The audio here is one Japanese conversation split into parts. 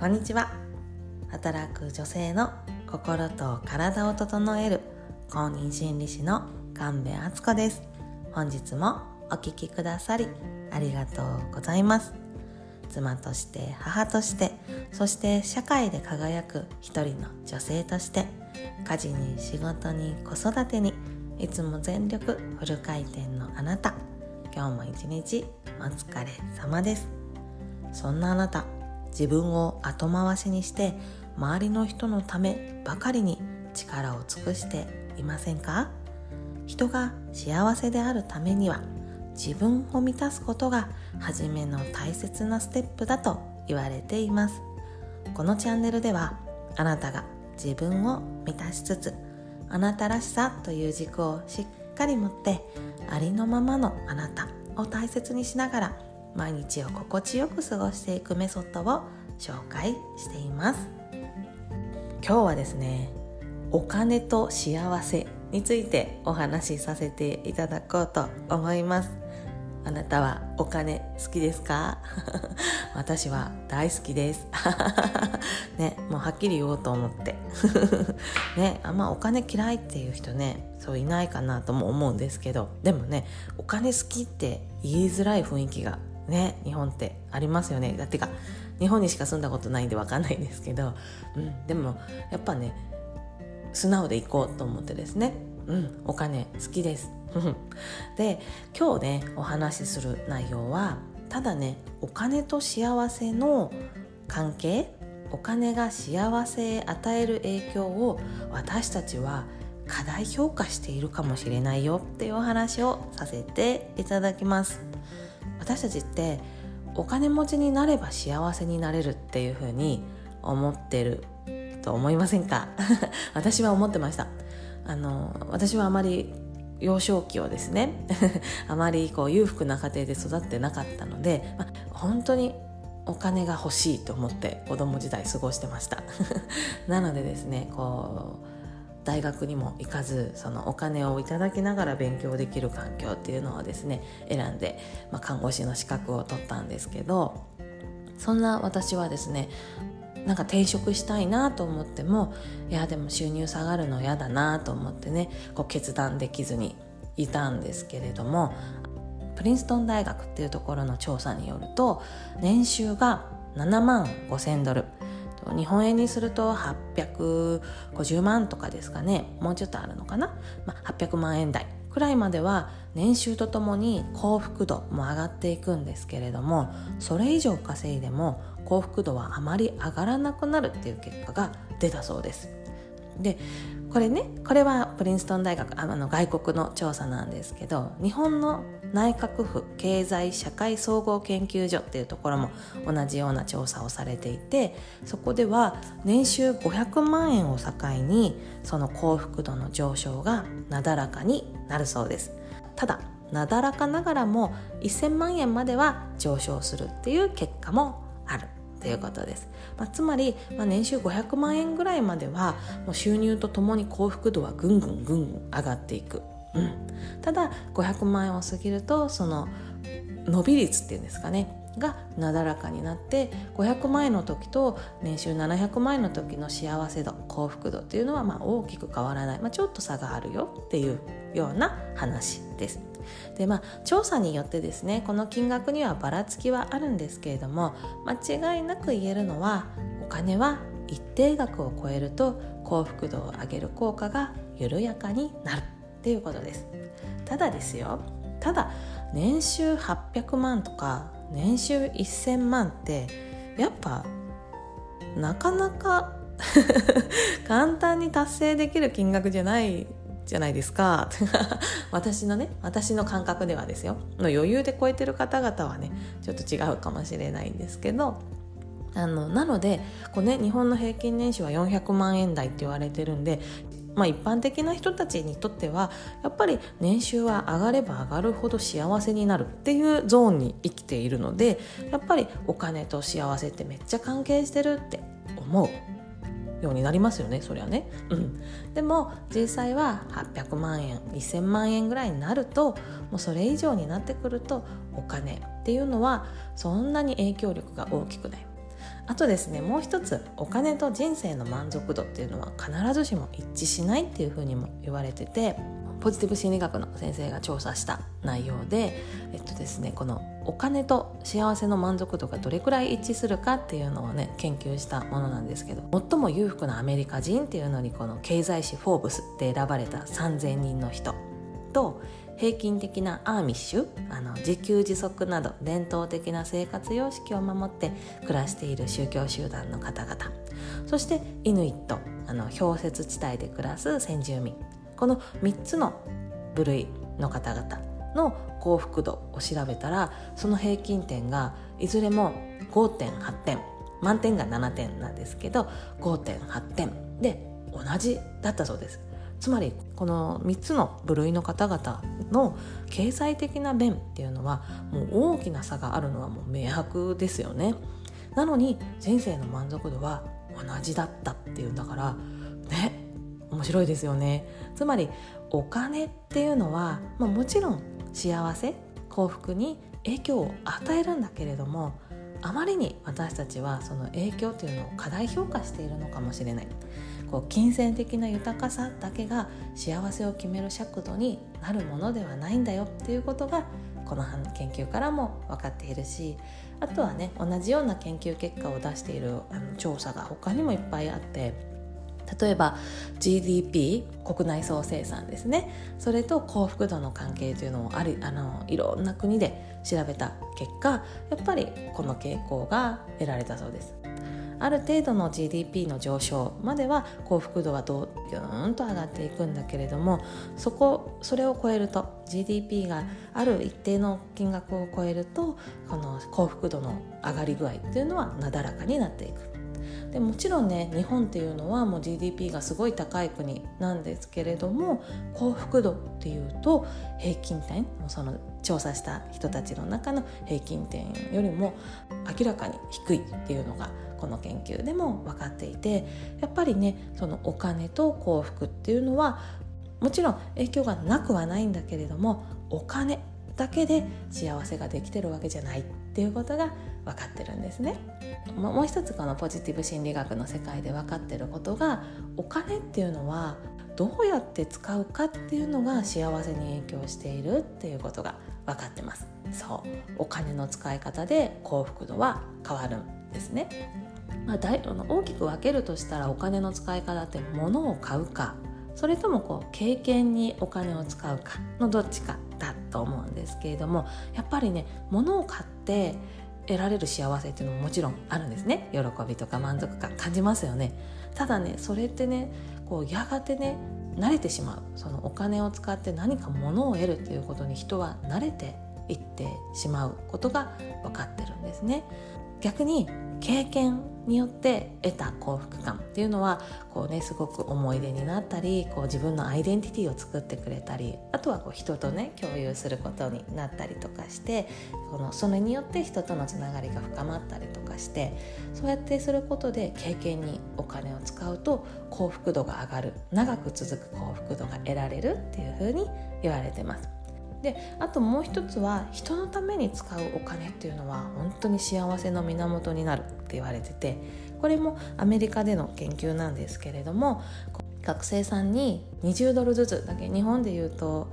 こんにちは。働く女性の心と体を整える公認心理師の神戸敦子です。本日もお聴きくださりありがとうございます。妻として母としてそして社会で輝く一人の女性として家事に仕事に子育てにいつも全力フル回転のあなた。今日も一日お疲れ様です。そんなあなた自分を後回しにして周りの人のためばかりに力を尽くしていませんか？人が幸せであるためには自分を満たすことが初めの大切なステップだと言われています。このチャンネルではあなたが自分を満たしつつあなたらしさという軸をしっかり持ってありのままのあなたを大切にしながら毎日を心地よく過ごしていくメソッドを紹介しています。今日はですねお金と幸せについてお話しさせていただこうと思います。あなたはお金好きですか？私は大好きです。ねもうはっきり言おうと思って。ねあんまお金嫌いっていう人ねそういないかなとも思うんですけど。でもねお金好きって言いづらい雰囲気がね日本ってありますよね。だってか日本にしか住んだことないんで分かんないんですけど、うん、でもやっぱね素直でいこうと思ってですね。うんお金好きです。で今日ねお話しする内容はただねお金と幸せの関係お金が幸せへ与える影響を私たちは過大評価しているかもしれないよっていうお話をさせていただきます。私たちってお金持ちになれば幸せになれるっていうふうに思ってると思いませんか？私は思ってました。あの私はあまり幼少期をですね あまりこう裕福な家庭で育ってなかったので、ま本当にお金が欲しいと思って子供時代過ごしてました。なのでですねこう大学にも行かずそのお金をいただきながら勉強できる環境っていうのをですね選んで、まあ、看護師の資格を取ったんですけどそんな私はですねなんか転職したいなと思ってもいやでも収入下がるの嫌だなと思ってねこう決断できずにいたんですけれどもプリンストン大学っていうところの調査によると年収が7万5千ドル。日本円にすると850万とかですかねもうちょっとあるのかな、まあ、800万円台くらいまでは年収とともに幸福度も上がっていくんですけれどもそれ以上稼いでも幸福度はあまり上がらなくなるっていう結果が出たそうです。でこれねこれはプリンストン大学あの外国の調査なんですけど日本の内閣府経済社会総合研究所っていうところも同じような調査をされていてそこでは年収500万円を境にその幸福度の上昇がなだらかになるそうです。ただなだらかながらも1000万円までは上昇するっていう結果もあるということです、まあ、つまり、まあ、年収500万円ぐらいまではもう収入とともに幸福度はぐんぐんぐんぐん上がっていく、うん、ただ500万円を過ぎるとその伸び率っていうんですかねがなだらかになって500万円の時と年収700万円の時の幸せ度幸福度っていうのはま大きく変わらない、まあ、ちょっと差があるよっていうような話です。でまあ調査によってですねこの金額にはばらつきはあるんですけれども間違いなく言えるのはお金は一定額を超えると幸福度を上げる効果が緩やかになる。っていうことです。ただですよ。ただ年収800万とか年収1000万ってやっぱなかなか 簡単に達成できる金額じゃないじゃないですか。私のね私の感覚ではですよ。の余裕で超えてる方々はねちょっと違うかもしれないんですけど。あのなのでこう、ね、日本の平均年収は400万円台って言われてるんでまあ、一般的な人たちにとってはやっぱり年収は上がれば上がるほど幸せになるっていうゾーンに生きているのでやっぱりお金と幸せってめっちゃ関係してるって思うようになりますよねそりゃね、うん、でも実際は800万円1000万円ぐらいになるともうそれ以上になってくるとお金っていうのはそんなに影響力が大きくない。あとですねもう一つお金と人生の満足度っていうのは必ずしも一致しないっていうふうにも言われててポジティブ心理学の先生が調査した内容で、えっとですね、このお金と幸せの満足度がどれくらい一致するかっていうのをね研究したものなんですけど最も裕福なアメリカ人っていうのにこの経済誌「フォーブス」で選ばれた3,000人の人と平均的なアーミッシュあの自給自足など伝統的な生活様式を守って暮らしている宗教集団の方々。そしてイヌイットあの氷雪地帯で暮らす先住民。この3つの部類の方々の幸福度を調べたらその平均点がいずれも5.8点満点が7点なんですけど5.8点で同じだったそうです。つまりこの3つの部類の方々の経済的な面っていうのはもう大きな差があるのはもう明白ですよね。なのに人生の満足度は同じだったっていうんだからね面白いですよね。つまりお金っていうのは、まあ、もちろん幸せ幸福に影響を与えるんだけれどもあまりに私たちはその影響というのを過大評価しているのかもしれない。こう金銭的な豊かさだけが幸せを決める尺度になるものではないんだよっていうことがこの研究からも分かっているしあとはね同じような研究結果を出しているあの調査が他にもいっぱいあって例えば GDP 国内総生産ですね。それと幸福度の関係というのをあるあのいろんな国で調べた結果やっぱりこの傾向が得られたそうです。ある程度の GDP の上昇までは幸福度はどうギューンと上がっていくんだけれどもそこそれを超えると GDP がある一定の金額を超えるとこの幸福度の上がり具合っていうのはなだらかになっていく。でもちろんね日本っていうのはもう GDP がすごい高い国なんですけれども幸福度っていうと平均点その調査した人たちの中の平均点よりも明らかに低いっていうのがこの研究でも分かっていてやっぱりねそのお金と幸福っていうのはもちろん影響がなくはないんだけれどもお金だけで幸せができてるわけじゃないっていうことが分かってるんですね。もう一つこのポジティブ心理学の世界で分かってることがお金っていうのはどうやって使うかっていうのが幸せに影響しているっていうことが分かってます。そう。お金の使い方で幸福度は変わるんですね、まあ、大大きく分けるとしたらお金の使い方って物を買うかそれともこう経験にお金を使うかのどっちかだと思うんですけれどもやっぱりね物を買って得られる幸せっていうのももちろんあるんですね。喜びとか満足感感じますよね。ただねそれってねこうやがてね慣れてしまう。そのお金を使って何か物を得るっていうことに人は慣れていってしまうことが分かってるんですね。逆に経験によって得た幸福感っていうのはこう、ね、すごく思い出になったりこう自分のアイデンティティを作ってくれたりあとはこう人とね共有することになったりとかしてこのそれによって人とのつながりが深まったりとかしてそうやってすることで経験にお金を使うと幸福度が上がる長く続く幸福度が得られるっていうふうに言われてます。であともう一つは人のために使うお金っていうのは本当に幸せの源になるって言われててこれもアメリカでの研究なんですけれども学生さんに20ドルずつだけ日本でいうと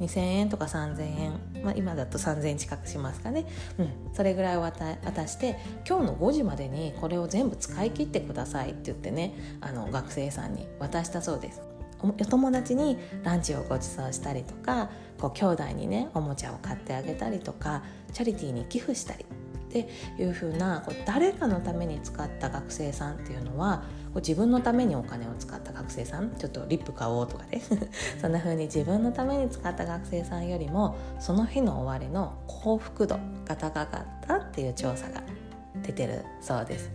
2000円とか3000円、まあ、今だと3000円近くしますかね、うん、それぐらいを渡して今日の5時までにこれを全部使い切ってくださいって言ってねあの学生さんに渡したそうです。お友達にランチをご馳走したりとかこう兄弟にねおもちゃを買ってあげたりとかチャリティーに寄付したりっていう風なこう誰かのために使った学生さんっていうのはこう自分のためにお金を使った学生さんちょっとリップ買おうとかね そんな風に自分のために使った学生さんよりもその日の終わりの幸福度が高かったっていう調査が出てるそうです。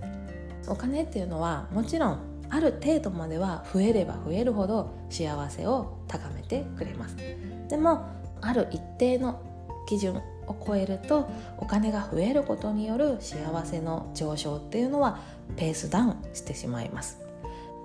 お金っていうのはもちろんある程度までは増えれば増えるほど幸せを高めてくれます。でもある一定の基準を超えるとお金が増えることによる幸せの上昇っていうのはペースダウンしてしまいます。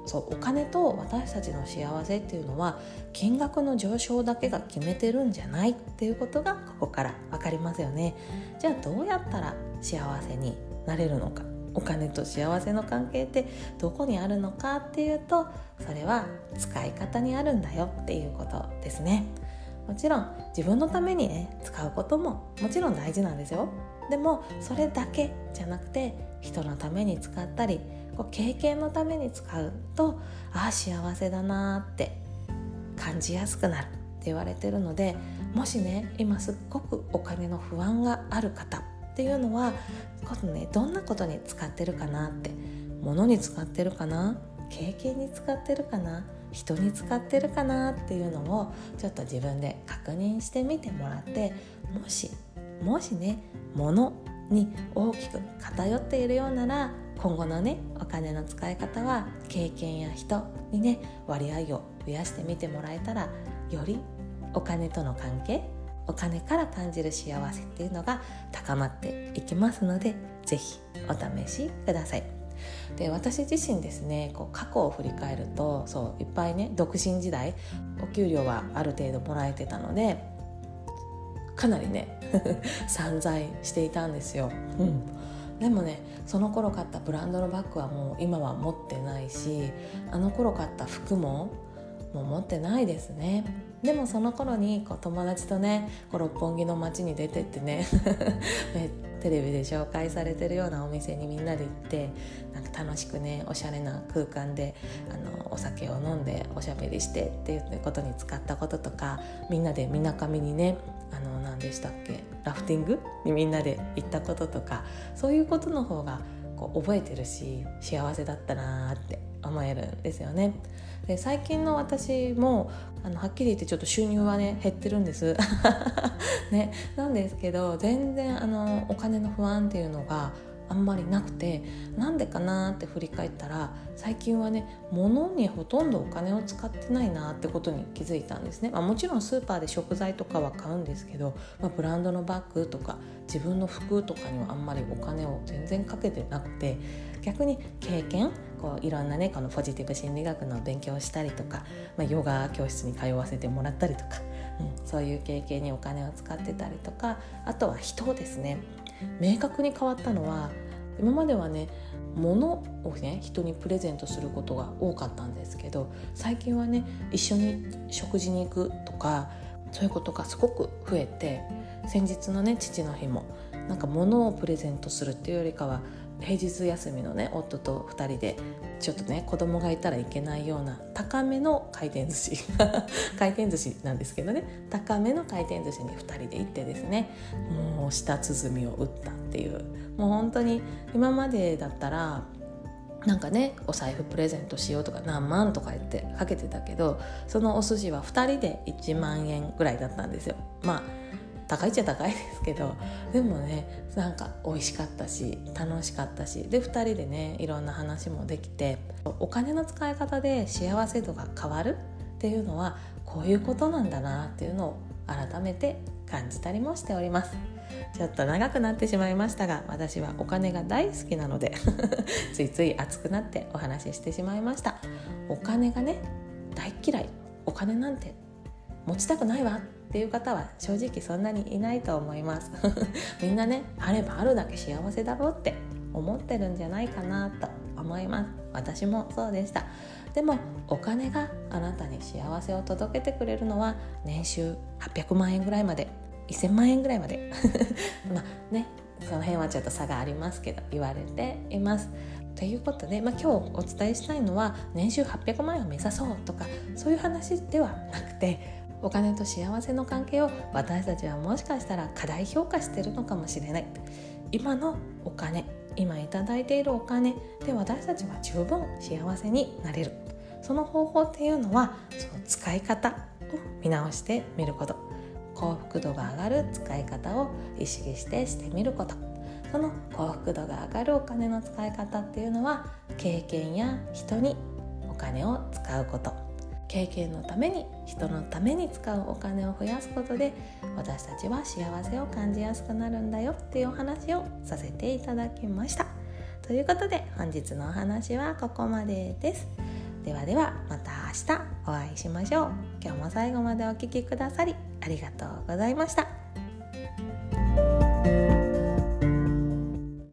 そうお金と私たちの幸せっていうのは金額の上昇だけが決めてるんじゃないっていうことがここから分かりますよね。じゃあどうやったら幸せになれるのか。お金と幸せの関係ってどこにあるのかっていうとそれは使い方にあるんだよっていうことですね。もちろん自分のためにね使うことももちろん大事なんですよ。でもそれだけじゃなくて人のために使ったりこう経験のために使うとああ幸せだなって感じやすくなるって言われてるのでもしね今すっごくお金の不安がある方っていうのは今度ねどんなことに使ってるかなって物に使ってるかな経験に使ってるかな人に使ってるかなっていうのをちょっと自分で確認してみてもらってもしもしね物に大きく偏っているようなら今後のねお金の使い方は経験や人にね割合を増やしてみてもらえたらよりお金との関係お金から感じる幸せっていうのが高まっていきますので是非お試しください。で私自身ですねこう過去を振り返るとそういっぱいね独身時代お給料はある程度もらえてたのでかなりね 散財していたんですよ。うんでもねその頃買ったブランドのバッグはもう今は持ってないしあの頃買った服ももう持ってないですねでもその頃にこう友達とねこう六本木の街に出てってね テレビで紹介されてるようなお店にみんなで行ってなんか楽しくねおしゃれな空間であのお酒を飲んでおしゃべりしてっていうことに使ったこととかみんなでみなかみにねあの何でしたっけラフティングにみんなで行ったこととかそういうことの方がこう覚えてるし幸せだったなって思えるんですよね。で最近の私もあのはっきり言ってちょっと収入はね減ってるんです。ね、なんですけど全然あのお金の不安っていうのがあんまりなくてなんでかなって振り返ったら最近はね物にほとんどお金を使ってないなってことに気づいたんですね、まあ、もちろんスーパーで食材とかは買うんですけど、まあ、ブランドのバッグとか自分の服とかにはあんまりお金を全然かけてなくて逆に経験こういろんなねこのポジティブ心理学の勉強をしたりとか、まあ、ヨガ教室に通わせてもらったりとか、うん、そういう経験にお金を使ってたりとかあとは人ですね。明確に変わったのは今まではね物をね人にプレゼントすることが多かったんですけど最近はね一緒に食事に行くとかそういうことがすごく増えて先日のね父の日もなんか物をプレゼントするっていうよりかは平日休みのね夫と2人でちょっとね子供がいたらいけないような高めの回転寿司。回転寿司なんですけどね。高めの回転寿司に2人で行ってですねもう舌鼓を打ったっていう。もう本当に今までだったらなんかねお財布プレゼントしようとか何万とか言ってかけてたけどそのお寿司は2人で1万円ぐらいだったんですよ。まあ高いっちゃ高いですけどでもねなんか美味しかったし楽しかったしで2人でねいろんな話もできてお金の使い方で幸せ度が変わるっていうのはこういうことなんだなっていうのを改めて感じたりもしております。ちょっと長くなってしまいましたが私はお金が大好きなので ついつい熱くなってお話ししてしまいました。お金がね大嫌い。お金なんて持ちたくないわ。っていう方は正直そんなにいないと思います。みんなねあればあるだけ幸せだろうって思ってるんじゃないかなと思います。私もそうでした。でもお金があなたに幸せを届けてくれるのは年収800万円ぐらいまで1000万円ぐらいまで。まあねその辺はちょっと差がありますけど言われています。ということで、まあ、今日お伝えしたいのは年収800万円を目指そうとかそういう話ではなくてお金と幸せの関係を私たちはもしかしたら過大評価してるのかもしれない。今のお金今頂いているお金で私たちは十分幸せになれる。その方法っていうのはその使い方を見直してみること。幸福度が上がる使い方を意識してしてみること。その幸福度が上がるお金の使い方っていうのは経験や人にお金を使うこと。経験のために人のために使うお金を増やすことで私たちは幸せを感じやすくなるんだよっていうお話をさせていただきました。ということで本日のお話はここまでです。ではではまた明日。お会いしましょう。今日も最後までお聴きくださりありがとうございました。